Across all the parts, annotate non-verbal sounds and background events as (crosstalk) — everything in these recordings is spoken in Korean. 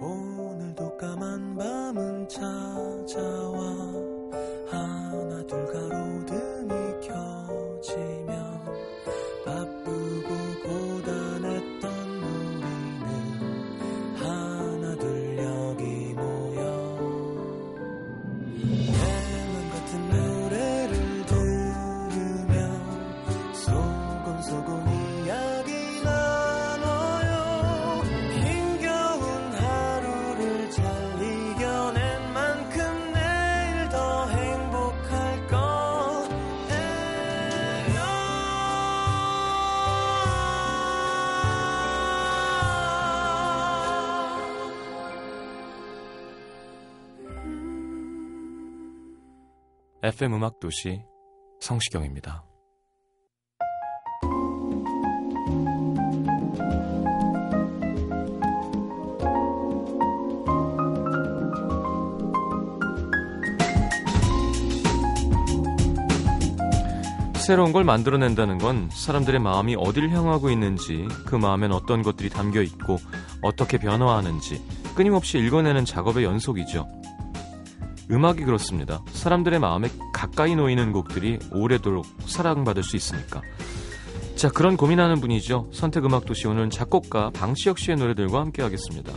오늘도 까만 밤은 찾아 FM 음악 도시 성시경입니다. 새로운 걸 만들어낸다는 건 사람들의 마음이 어딜 향하고 있는지, 그 마음엔 어떤 것들이 담겨 있고, 어떻게 변화하는지, 끊임없이 읽어내는 작업의 연속이죠. 음악이 그렇습니다. 사람들의 마음에 가까이 놓이는 곡들이 오래도록 사랑받을 수 있으니까. 자, 그런 고민하는 분이죠. 선택 음악 도시 오늘은 작곡가 방시혁 씨의 노래들과 함께 하겠습니다.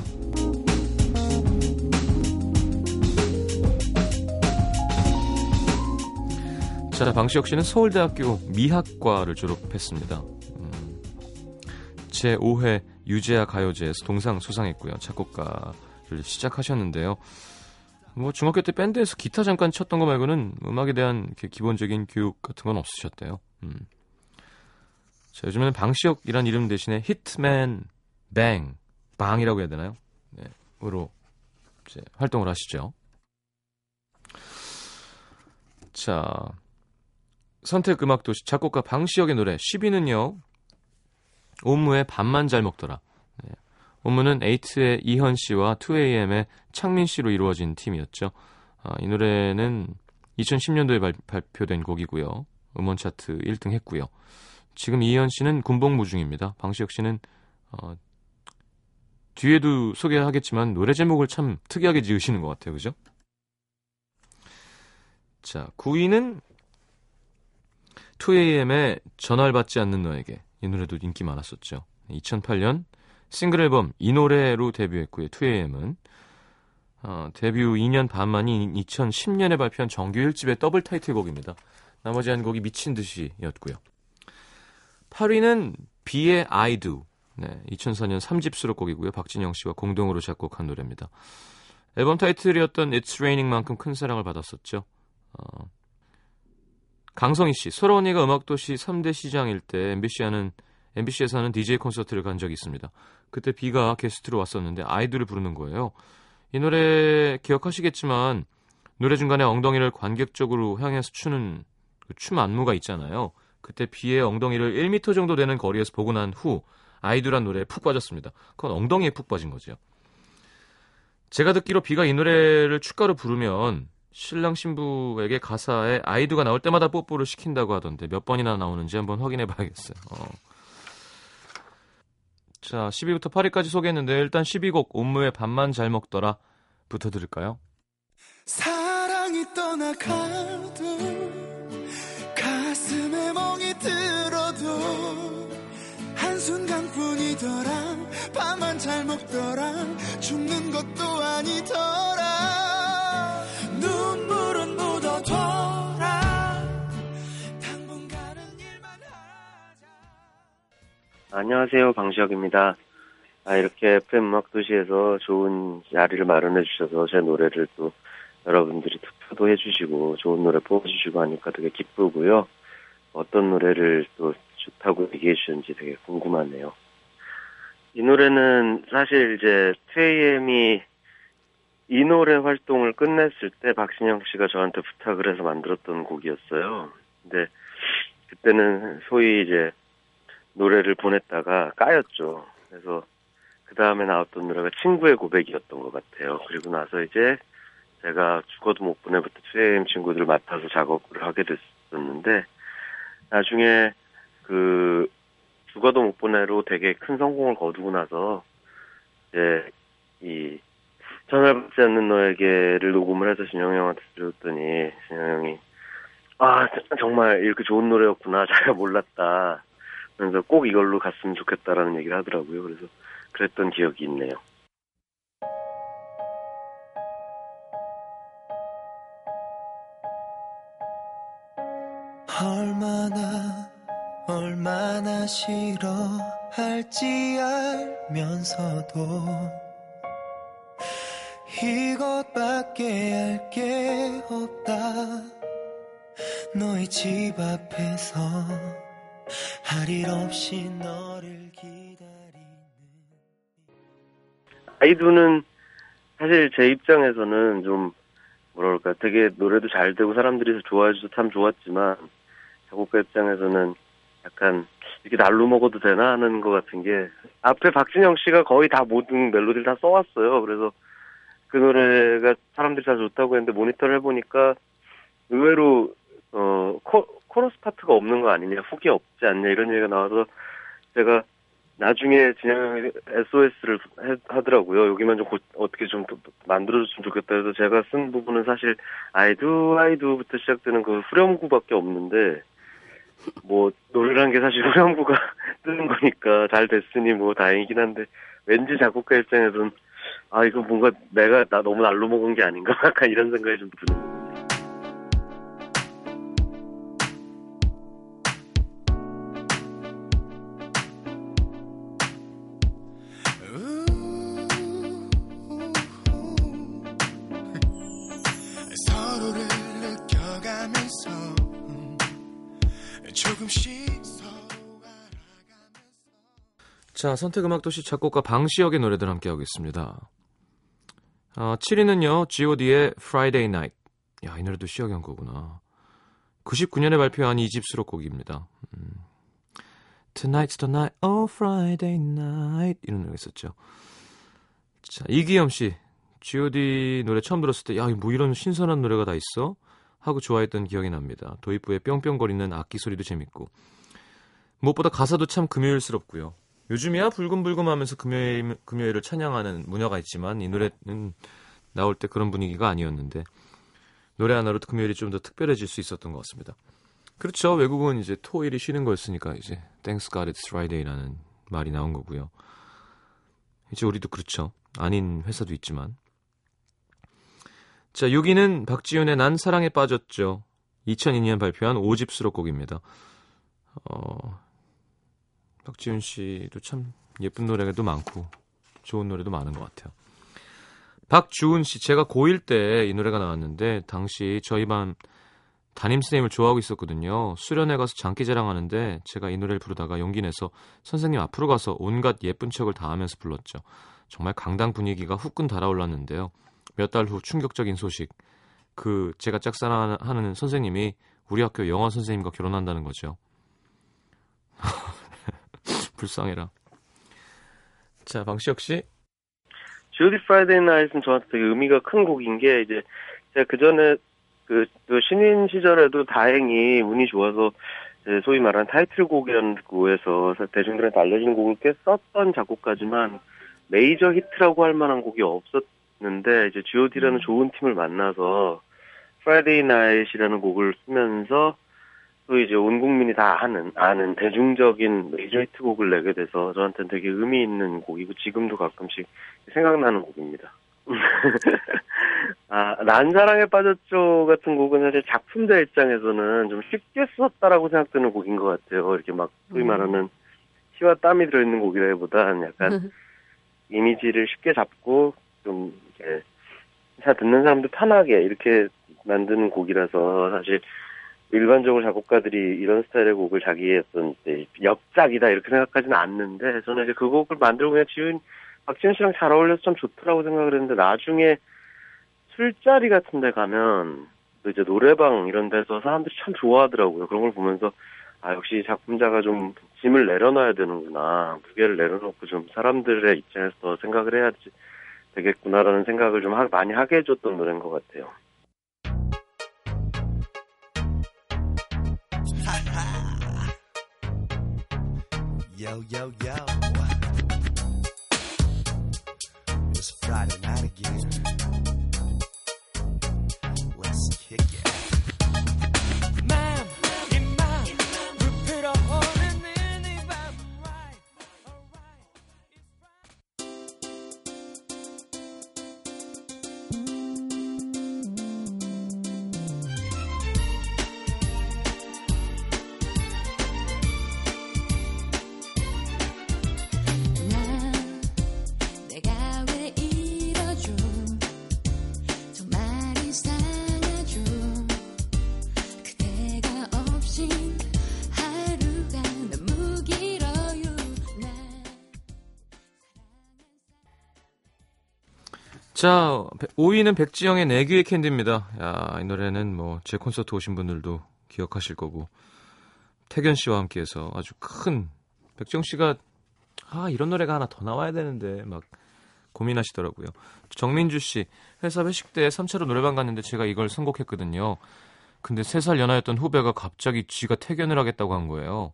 자, 방시혁 씨는 서울대학교 미학과를 졸업했습니다. 음, 제5회 유재하 가요제에서 동상 수상했고요. 작곡가를 시작하셨는데요. 뭐 중학교 때 밴드에서 기타 잠깐 쳤던 거 말고는 음악에 대한 이렇게 기본적인 교육 같은 건 없으셨대요. 음. 자, 요즘에는 방시혁이란 이름 대신에 히트맨 뱅 방이라고 해야 되나요? 네, 으로 이제 활동을 하시죠. 자, 선택 음악 도시 작곡가 방시혁의 노래 10위는요. 옴무의 밥만 잘 먹더라. 네. 옴무는 에이트의 이현 씨와 2AM의 창민 씨로 이루어진 팀이었죠. 아, 이 노래는 2010년도에 발, 발표된 곡이고요. 음원 차트 1등 했고요. 지금 이현 씨는 군복무 중입니다. 방시혁 씨는 어, 뒤에도 소개하겠지만 노래 제목을 참 특이하게 지으시는 것 같아요. 그죠? 자, 9위는 2AM의 전화를 받지 않는 너에게 이 노래도 인기 많았었죠. 2008년 싱글 앨범 이 노래로 데뷔했고요. 2AM은 어, 데뷔 2년 반 만인 2010년에 발표한 정규 1집의 더블 타이틀곡입니다. 나머지 한 곡이 미친 듯이였고요. 8위는 비의 I Do. 네, 2004년 3집 수록곡이고요. 박진영 씨와 공동으로 작곡한 노래입니다. 앨범 타이틀이었던 It's Raining만큼 큰 사랑을 받았었죠. 어, 강성희 씨, 소라 언니가 음악도시 3대 시장일 때 MBC 하는 MBC에서 하는 DJ 콘서트를 간 적이 있습니다. 그때 비가 게스트로 왔었는데 아이들을 부르는 거예요. 이 노래 기억하시겠지만 노래 중간에 엉덩이를 관객적으로 향해서 추는 그 춤 안무가 있잖아요. 그때 비의 엉덩이를 1m 정도 되는 거리에서 보고 난 후 아이돌한 노래에 푹 빠졌습니다. 그건 엉덩이에 푹 빠진 거죠. 제가 듣기로 비가 이 노래를 축가로 부르면 신랑 신부에게 가사에 아이두가 나올 때마다 뽀뽀를 시킨다고 하던데 몇 번이나 나오는지 한번 확인해 봐야겠어요. 어. 자, 10위부터 8위까지 소개했는데 일단 12곡 옴무의 밥만 잘 먹더라. 부터 들을까요? 사랑이 떠나가도 가슴에 멍이 들어도 한순간뿐이더라. 밥만 잘 먹더라. 죽는 것도 아니더라. 눈 안녕하세요. 방시혁입니다. 아, 이렇게 FM 음악 도시에서 좋은 자리를 마련해 주셔서 제 노래를 또 여러분들이 투표도 해주시고 좋은 노래 뽑아주시고 하니까 되게 기쁘고요. 어떤 노래를 또 좋다고 얘기해 주셨는지 되게 궁금하네요. 이 노래는 사실 이제 2AM이 이 노래 활동을 끝냈을 때 박신영 씨가 저한테 부탁을 해서 만들었던 곡이었어요. 근데 그때는 소위 이제 노래를 보냈다가 까였죠. 그래서 그 다음에 나왔던 노래가 친구의 고백이었던 것 같아요. 그리고 나서 이제 제가 죽어도 못 보내부터 2AM 친구들을 맡아서 작업을 하게 됐었는데 나중에 그 죽어도 못 보내로 되게 큰 성공을 거두고 나서 이제 이 전화 받지 않는 너에게를 녹음을 해서 진영 형한테 들었더니 진영 형이 아 정말 이렇게 좋은 노래였구나 (laughs) 잘 몰랐다 그래서 꼭 이걸로 갔으면 좋겠다라는 얘기를 하더라고요. 그래서 그랬던 기억이 있네요. 얼마나 얼마나 싫어할지 알면서도 이것밖에 할게 없다. 너의 집 앞에서 할일 없이 너를 기다리는 아이두는 사실 제 입장에서는 좀 뭐랄까 되게 노래도 잘 되고 사람들이 좋아해줘서 참 좋았지만 작곡가 입장에서는 약간 이렇게 날로 먹어도 되나 하는 것 같은 게 앞에 박진영 씨가 거의 다 모든 멜로디를 다 써왔어요. 그래서 그 노래가 사람들이 다 좋다고 했는데 모니터를 해보니까 의외로 어 코, 코러스 파트가 없는 거 아니냐 훅이 없지 않냐 이런 얘기가 나와서 제가 나중에 진영이 SOS를 하더라고요. 여기만 좀 고, 어떻게 좀 만들어줬으면 좋겠다 해서 제가 쓴 부분은 사실 아이두 아이두부터 시작되는 그 후렴구밖에 없는데 뭐 노래란 게 사실 (laughs) 후렴구가 뜨는 거니까 잘 됐으니 뭐 다행이긴 한데 왠지 작곡가 입장에서는 아 이거 뭔가 내가 나 너무 날로 먹은 게 아닌가 (laughs) 약간 이런 생각이 좀 드는 거예요. 자, 선택음악도시 작곡가 방시혁의 노래들 함께하고 있습니다. 어, 7위는요, G.O.D의 Friday Night. 야, 이 노래도 시혁이 한 거구나. 99년에 발표한 2집 수록곡입니다. 음. Tonight's the night, oh Friday night. 이런 노래가 있었죠. 자, 이기영 씨. G.O.D 노래 처음 들었을 때, 야, 뭐 이런 신선한 노래가 다 있어? 하고 좋아했던 기억이 납니다. 도입부에 뿅뿅거리는 악기 소리도 재밌고. 무엇보다 가사도 참 금요일스럽고요. 요즘이야 불금불금 하면서 금요일, 금요일을 찬양하는 문화가 있지만 이 노래는 나올 때 그런 분위기가 아니었는데 노래 하나로 금요일이 좀 더 특별해질 수 있었던 것 같습니다. 그렇죠. 외국은 이제 토요일이 쉬는 거였으니까 이제 Thanks God It's Friday라는 말이 나온 거고요. 이제 우리도 그렇죠. 아닌 회사도 있지만. 자, 6위는 박지윤의 난 사랑에 빠졌죠. 2002년 발표한 5집 수록곡입니다. 어, 박지윤 씨도 참 예쁜 노래도 많고 좋은 노래도 많은 것 같아요. 박주은 씨, 제가 고1 때 이 노래가 나왔는데 당시 저희 반 담임 선생님을 좋아하고 있었거든요. 수련회 가서 장기 자랑 하는데 제가 이 노래를 부르다가 용기 내서 선생님 앞으로 가서 온갖 예쁜 척을 다 하면서 불렀죠. 정말 강당 분위기가 후끈 달아올랐는데요. 몇 달 후 충격적인 소식. 그 제가 짝사랑하는 선생님이 우리 학교 영어 선생님과 결혼한다는 거죠. (laughs) 불쌍해라. 자, 방시혁 씨. Judy Friday Night은 저한테 되게 의미가 큰 곡인 게 이제 제가 그 전에 그, 그 신인 시절에도 다행히 운이 좋아서 소위 말하는 타이틀곡이라는 곡에서 대중들한테 알려진 곡을 꽤 썼던 작곡가지만 메이저 히트라고 할 만한 곡이 없었 는데 이제 G.O.D라는 좋은 팀을 만나서 Friday Night이라는 곡을 쓰면서 또 이제 온 국민이 다 아는 아는 대중적인 메이저 히트곡을 내게 돼서 저한테는 되게 의미 있는 곡이고 지금도 가끔씩 생각나는 곡입니다. (laughs) 아, 난 사랑에 빠졌죠 같은 곡은 사실 작품자 입장에서는 좀 쉽게 썼다라고 생각되는 곡인 것 같아요. 이렇게 막 소위 말하는 피와 땀이 들어있는 곡이라기보단 약간 (laughs) 이미지를 쉽게 잡고 좀 이렇게 잘 듣는 사람도 편하게 이렇게 만드는 곡이라서 사실 일반적으로 작곡가들이 이런 스타일의 곡을 자기의 어떤 역작이다 이렇게 생각하지는 않는데 저는 이제 그 곡을 만들고 그냥 지은 박지현 씨랑 잘 어울려서 참 좋더라고 생각을 했는데 나중에 술자리 같은 데 가면 또 이제 노래방 이런 데서 사람들이 참 좋아하더라고요. 그런 걸 보면서 아 역시 작품자가 좀 짐을 내려놔야 되는구나 무게를 내려놓고 좀 사람들의 입장에서 더 생각을 해야지 되겠구나라는 생각을 좀 하, 많이 하게 해줬던 노래인 것 같아요. Yo, yo, yo. It's Friday night again. Let's kick it. 자, 5위는 백지영의 내귀의 캔디입니다. 야, 이 노래는 뭐 제 콘서트 오신 분들도 기억하실 거고 태견 씨와 함께해서 아주 큰 백지영 씨가 아 이런 노래가 하나 더 나와야 되는데 막 고민하시더라고요. 정민주 씨 회사 회식 때 3차로 노래방 갔는데 제가 이걸 선곡했거든요. 근데 3살 연하였던 후배가 갑자기 쥐가 태견을 하겠다고 한 거예요.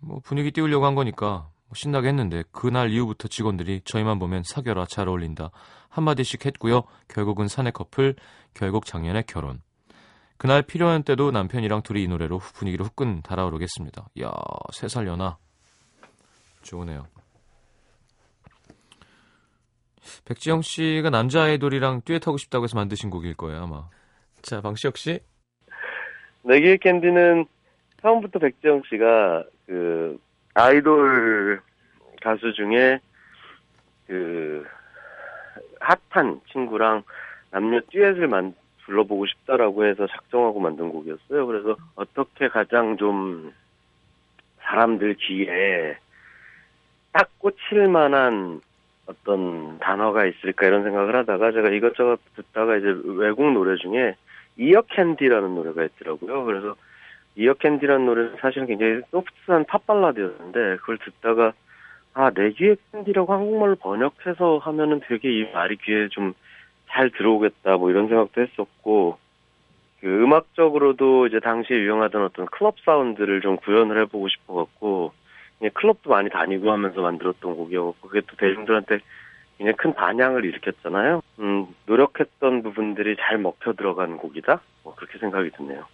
뭐 분위기 띄우려고 한 거니까 뭐 신나게 했는데 그날 이후부터 직원들이 저희만 보면 사겨라 잘 어울린다 한마디씩 했고요. 결국은 사내 커플, 결국 작년에 결혼. 그날 필요한 때도 남편이랑 둘이 이 노래로 분위기를 후끈 달아오르겠습니다. 이야, 세 살 연하. 좋으네요. 백지영 씨가 남자 아이돌이랑 듀엣하고 싶다고 해서 만드신 곡일 거예요, 아마. 자, 방시혁 씨. 내기의 캔디는 처음부터 백지영 씨가 그 아이돌 가수 중에 그 핫한 친구랑 남녀 듀엣을 만 불러보고 싶다라고 해서 작정하고 만든 곡이었어요. 그래서 어떻게 가장 좀 사람들 귀에 딱 꽂힐 만한 어떤 단어가 있을까 이런 생각을 하다가 제가 이것저것 듣다가 이제 외국 노래 중에 이어 캔디라는 노래가 있더라고요. 그래서 이어 캔디라는 노래는 사실은 굉장히 소프트한 팝 발라드였는데 그걸 듣다가 아, 내 귀에 캔디라고 한국말로 번역해서 하면은 되게 이 말이 귀에 좀 잘 들어오겠다 뭐 이런 생각도 했었고 그 음악적으로도 이제 당시에 유행하던 어떤 클럽 사운드를 좀 구현을 해보고 싶어갖고 클럽도 많이 다니고 하면서 만들었던 곡이었고 그게 또 대중들한테 굉장히 큰 반향을 일으켰잖아요. 음, 노력했던 부분들이 잘 먹혀 들어간 곡이다. 뭐 그렇게 생각이 드네요.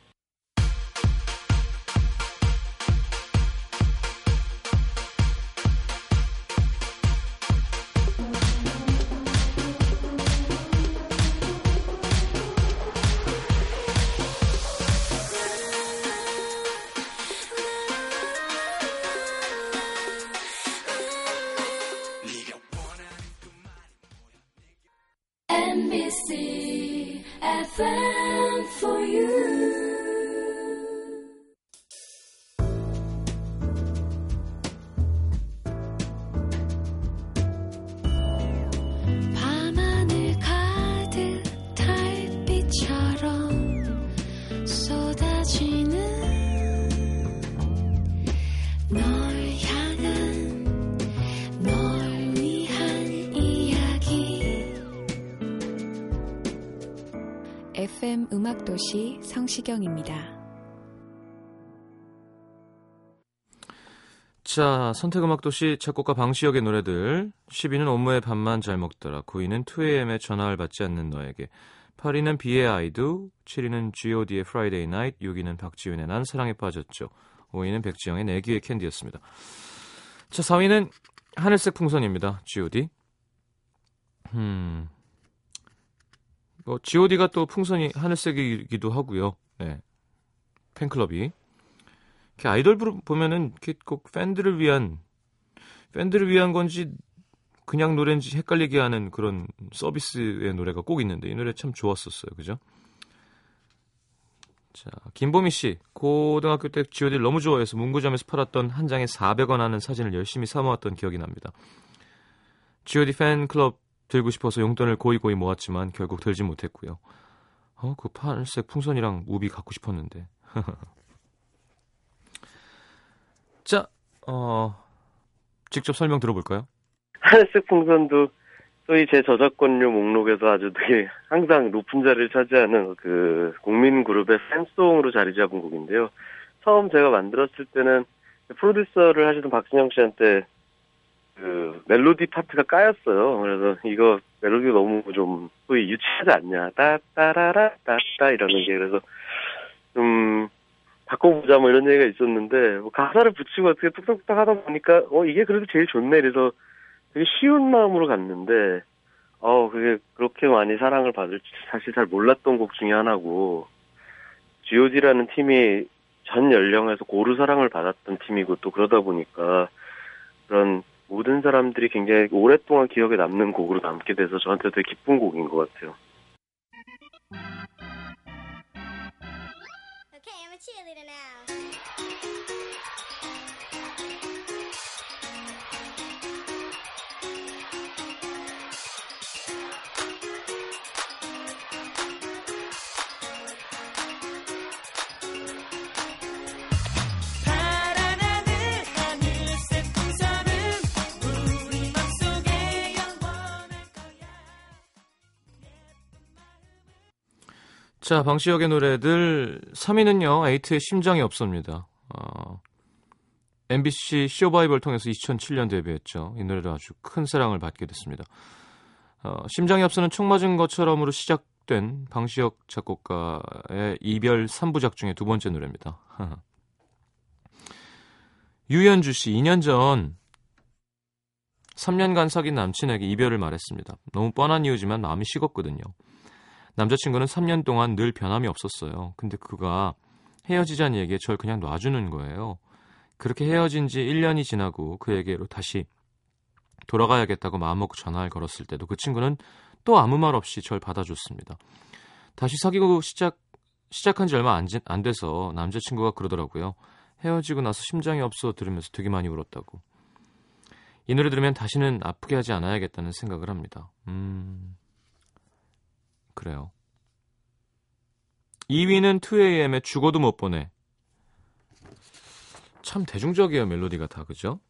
FM 음악도시 성시경입니다. 자, 선택음악도시 작곡가 방시혁의 노래들. 10위는 업무의 밥만 잘 먹더라. 9위는 2AM의 전화를 받지 않는 너에게. 8위는 비의 아이두. 7위는 G.O.D의 Friday Night. 6위는 박지윤의 난 사랑에 빠졌죠. 5위는 백지영의 내기의 캔디였습니다. 자, 4위는 하늘색 풍선입니다. G.O.D 음... 뭐 G.O.D가 또 풍선이 하늘색이기도 하고요 네. 팬클럽이 이렇게 아이돌 보면은 이렇게 꼭 팬들을 위한 팬들을 위한 건지 그냥 노래인지 헷갈리게 하는 그런 서비스의 노래가 꼭 있는데 이 노래 참 좋았었어요. 그죠? 자, 김보미 씨. 고등학교 때 G.O.D 를 너무 좋아해서 문구점에서 팔았던 한 장에 400원 하는 사진을 열심히 사 모았던 기억이 납니다. G.O.D 팬클럽 들고 싶어서 용돈을 고이고이 모았지만 결국 들지 못했고요. 어, 그 파란색 풍선이랑 우비 갖고 싶었는데. (laughs) 자, 어, 직접 설명 들어볼까요? 하늘색 풍선도 소위 제 저작권료 목록에서 아주 되게 항상 높은 자리를 차지하는 그 국민 그룹의 팬송으로 자리 잡은 곡인데요. 처음 제가 만들었을 때는 프로듀서를 하시던 박진영 씨한테 그 멜로디 파트가 까였어요. 그래서 이거 멜로디 너무 좀 소위 유치하지 않냐. 따따라라 따따 이러는 게 그래서 좀 바꿔보자 뭐 이런 얘기가 있었는데 뭐 가사를 붙이고 어떻게 뚝딱뚝딱 하다 보니까 어 이게 그래도 제일 좋네. 그래서 되게 쉬운 마음으로 갔는데 어 그게 그렇게 많이 사랑을 받을지 사실 잘 몰랐던 곡 중에 하나고 G.O.D라는 팀이 전 연령에서 고루 사랑을 받았던 팀이고 또 그러다 보니까 그런 모든 사람들이 굉장히 오랫동안 기억에 남는 곡으로 남게 돼서 저한테 되게 기쁜 곡인 것 같아요. 자, 방시혁의 노래들 3위는요. 에이트의 심장이 없습니다. 어, MBC 쇼바이벌 통해서 2007년 데뷔했죠. 이 노래도 아주 큰 사랑을 받게 됐습니다. 어, 심장이 없어는 총 맞은 것처럼으로 시작된 방시혁 작곡가의 이별 3부작 중에 두 번째 노래입니다. (laughs) 유현주 씨 2년 전 3년간 사귄 남친에게 이별을 말했습니다. 너무 뻔한 이유지만 마음이 식었거든요. 남자친구는 3년 동안 늘 변함이 없었어요. 근데 그가 헤어지자는 얘기에 절 그냥 놔주는 거예요. 그렇게 헤어진 지 1년이 지나고 그에게로 다시 돌아가야겠다고 마음먹고 전화를 걸었을 때도 그 친구는 또 아무 말 없이 절 받아줬습니다. 다시 사귀고 시작, 시작한 지 얼마 안, 지- 안 돼서 남자친구가 그러더라고요. 헤어지고 나서 심장이 없어 들으면서 되게 많이 울었다고. 이 노래 들으면 다시는 아프게 하지 않아야겠다는 생각을 합니다. 음, 그래요. 2위는 2AM의 죽어도 못 보내. 참 대중적이에요, 멜로디가 다, 그죠?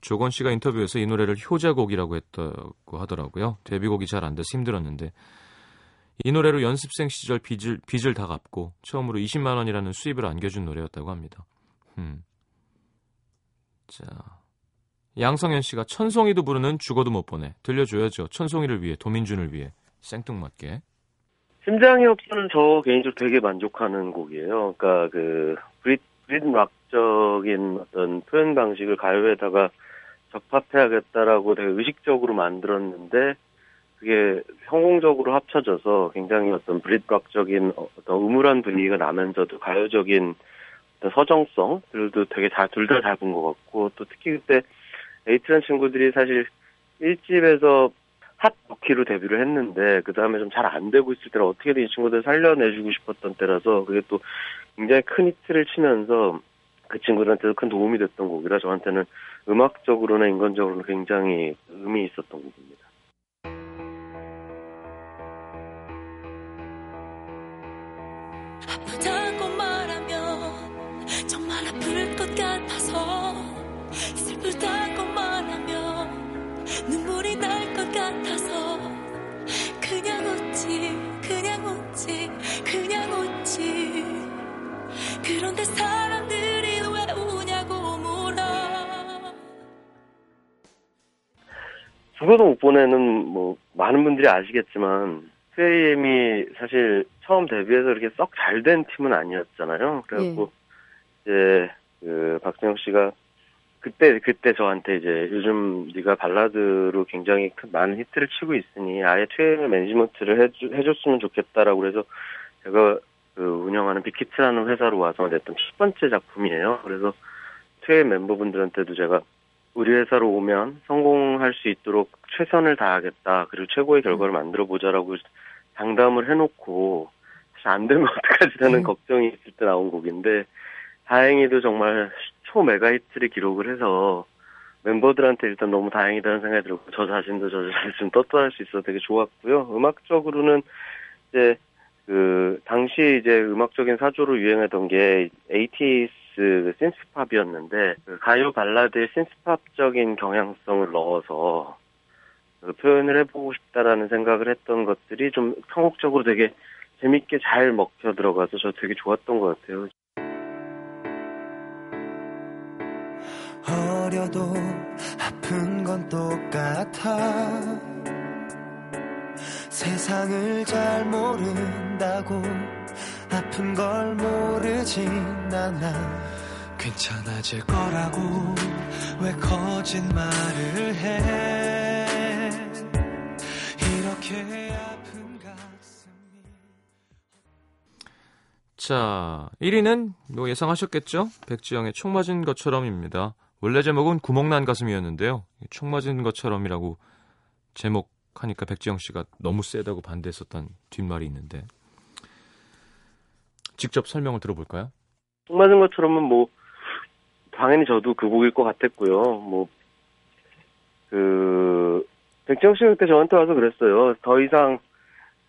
조건 씨가 인터뷰에서 이 노래를 효자곡이라고 했다고 하더라고요. 데뷔곡이 잘 안 돼서 힘들었는데. 이 노래로 연습생 시절 빚을, 빚을 다 갚고 처음으로 20만 원이라는 수입을 안겨준 노래였다고 합니다. 음. 자. 양성현 씨가 천송이도 부르는 죽어도 못 보내. 들려줘야죠. 천송이를 위해, 도민준을 위해. 생뚱맞게. 심장이 없어는 저 개인적으로 되게 만족하는 곡이에요. 그러니까 그 브릿 락적인 어떤 표현 방식을 가요에다가 적합해야겠다라고 되게 의식적으로 만들었는데 그게 성공적으로 합쳐져서 굉장히 어떤 브릿 락적인 어떤 음울한 분위기가 나면서도 가요적인 어떤 서정성들도 되게 잘둘다 잡은 것 같고 또 특히 그때 에이트란 친구들이 사실 1집에서 hot rookie로 데뷔를 했는데 그 다음에 좀 잘 안 되고 있을 때를 어떻게든 이 친구들 살려내주고 싶었던 때라서 그게 또 굉장히 큰 히트를 치면서 그 친구들한테도 큰 도움이 됐던 곡이라 저한테는 음악적으로나 인간적으로는 굉장히 의미 있었던 곡입니다. 죽어도 못 보내는 뭐 많은 분들이 아시겠지만 2AM이 사실 처음 데뷔해서 이렇게 썩 잘 된 팀은 아니었잖아요. 그래갖고 이제 그 박진영 씨가 그때 그때 저한테 이제 요즘 네가 발라드로 굉장히 큰 많은 히트를 치고 있으니 아예 2AM 매니지먼트를 해주, 해줬으면 좋겠다라고 그래서 제가 그 운영하는 빅히트라는 회사로 와서 냈던 첫 번째 작품이에요. 그래서 2AM 멤버분들한테도 제가 우리 회사로 오면 성공할 수 있도록 최선을 다하겠다. 그리고 최고의 결과를 만들어 보자라고 장담을 해놓고 사실 안 되면 (laughs) 어떡하지라는 걱정이 있을 때 나온 곡인데 다행히도 정말 초 메가 히트를 기록을 해서 멤버들한테 일단 너무 다행이다는 생각이 들었고 저 자신도 저 자신을 좀 떳떳할 수 있어서 되게 좋았고요. 음악적으로는 이제 그 당시 이제 음악적인 사조로 유행하던 게 ATS 신스팝이었는데 그 가요 발라드의 신스팝적인 경향성을 넣어서 그 표현을 해보고 싶다라는 생각을 했던 것들이 좀 편곡적으로 되게 재밌게 잘 먹혀 들어가서 저 되게 좋았던 것 같아요. 어려도 아픈 건 똑같아 세상을 잘 모른다고 아픈 걸 모르진 않아 괜찮아질 거라고 왜 거짓말을 해 이렇게 아픈 가슴이 자, 1위는 뭐 예상하셨겠죠? 백지영의 총 맞은 것처럼입니다. 원래 제목은 구멍난 가슴이었는데요. 총 맞은 것처럼이라고 제목하니까 백지영 씨가 너무 세다고 반대했었던 뒷말이 있는데 직접 설명을 들어볼까요? 총 맞은 것처럼은 뭐 당연히 저도 그 곡일 것 같았고요. 뭐 그 백지영 씨가 그때 저한테 와서 그랬어요. 더 이상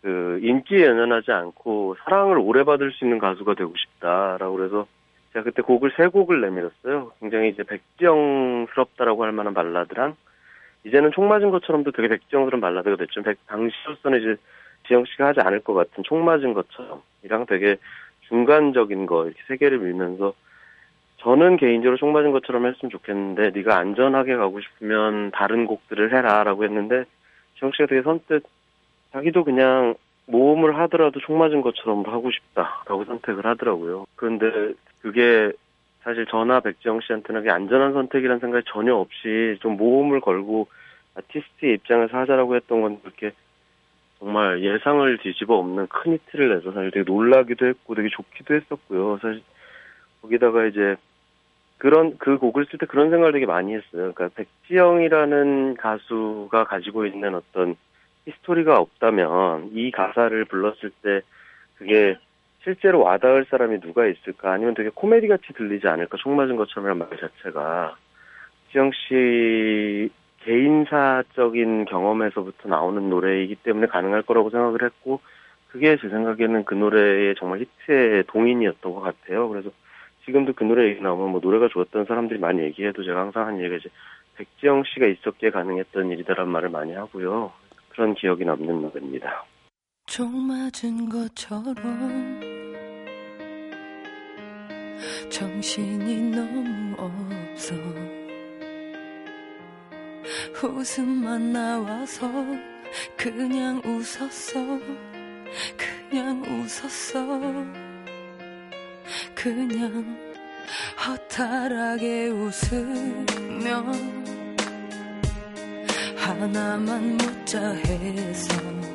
그 인기에 연연하지 않고 사랑을 오래 받을 수 있는 가수가 되고 싶다라고 그래서 제가 그때 곡을 세 곡을 내밀었어요. 굉장히 이제 백지영스럽다라고 할 만한 발라드랑 이제는 총 맞은 것처럼도 되게 백지영스러운 발라드가 됐죠. 백, 당시로서는 이제 지영 씨가 하지 않을 것 같은 총 맞은 것처럼 이랑 되게 중간적인 거 이렇게 세 개를 밀면서 저는 개인적으로 총 맞은 것처럼 했으면 좋겠는데 네가 안전하게 가고 싶으면 다른 곡들을 해라라고 했는데 지영 씨가 되게 선뜻 자기도 그냥 모험을 하더라도 총 맞은 것처럼 하고 싶다라고 선택을 하더라고요. 그런데 그게 사실 저나 백지영 씨한테는 그게 안전한 선택이라는 생각이 전혀 없이 좀 모험을 걸고 아티스트의 입장에서 하자라고 했던 건 그렇게 정말 예상을 뒤집어 엎는 큰 히트를 내서 사실 되게 놀라기도 했고 되게 좋기도 했었고요. 사실 거기다가 이제 그런 그 곡을 쓸 때 그런 생각을 되게 많이 했어요. 그러니까 백지영이라는 가수가 가지고 있는 어떤 history가 없다면 이 가사를 불렀을 때 그게 실제로 와닿을 사람이 누가 있을까 아니면 되게 코미디 같이 들리지 않을까 총 맞은 것처럼이란 말 자체가 지영 씨 개인사적인 경험에서부터 나오는 노래이기 때문에 가능할 거라고 생각을 했고 그게 제 생각에는 그 노래의 정말 히트의 동인이었던 것 같아요. 그래서 지금도 그 노래 얘기 나오면 뭐 노래가 좋았던 사람들이 많이 얘기해도 제가 항상 한 얘기가 이제 백지영 씨가 있었기에 가능했던 일이다란 말을 많이 하고요. 그런 기억이 남는 노래입니다. 총 맞은 것처럼 정신이 너무 없어 웃음만 나와서 그냥 웃었어. 그냥 웃었어. 그냥 허탈하게 웃으며 하나만 묻자 해서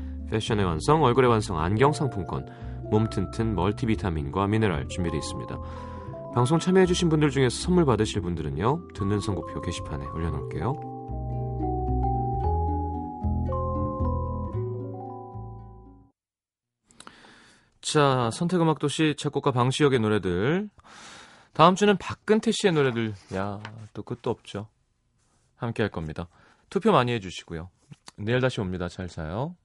패션의 완성, 얼굴의 완성 안경 상품권, 몸 튼튼 멀티비타민과 미네랄 준비되어 있습니다. 방송 참여해주신 분들 중에서 선물 받으실 분들은요, 듣는 선곡표 게시판에 올려놓을게요. 자, 선택음악 도시 작곡가 방시혁의 노래들. 다음 주는 박근태 씨의 노래들. 야, 또 끝도 없죠. 함께 할 겁니다. 투표 많이 해주시고요. 내일 다시 옵니다. 잘 자요.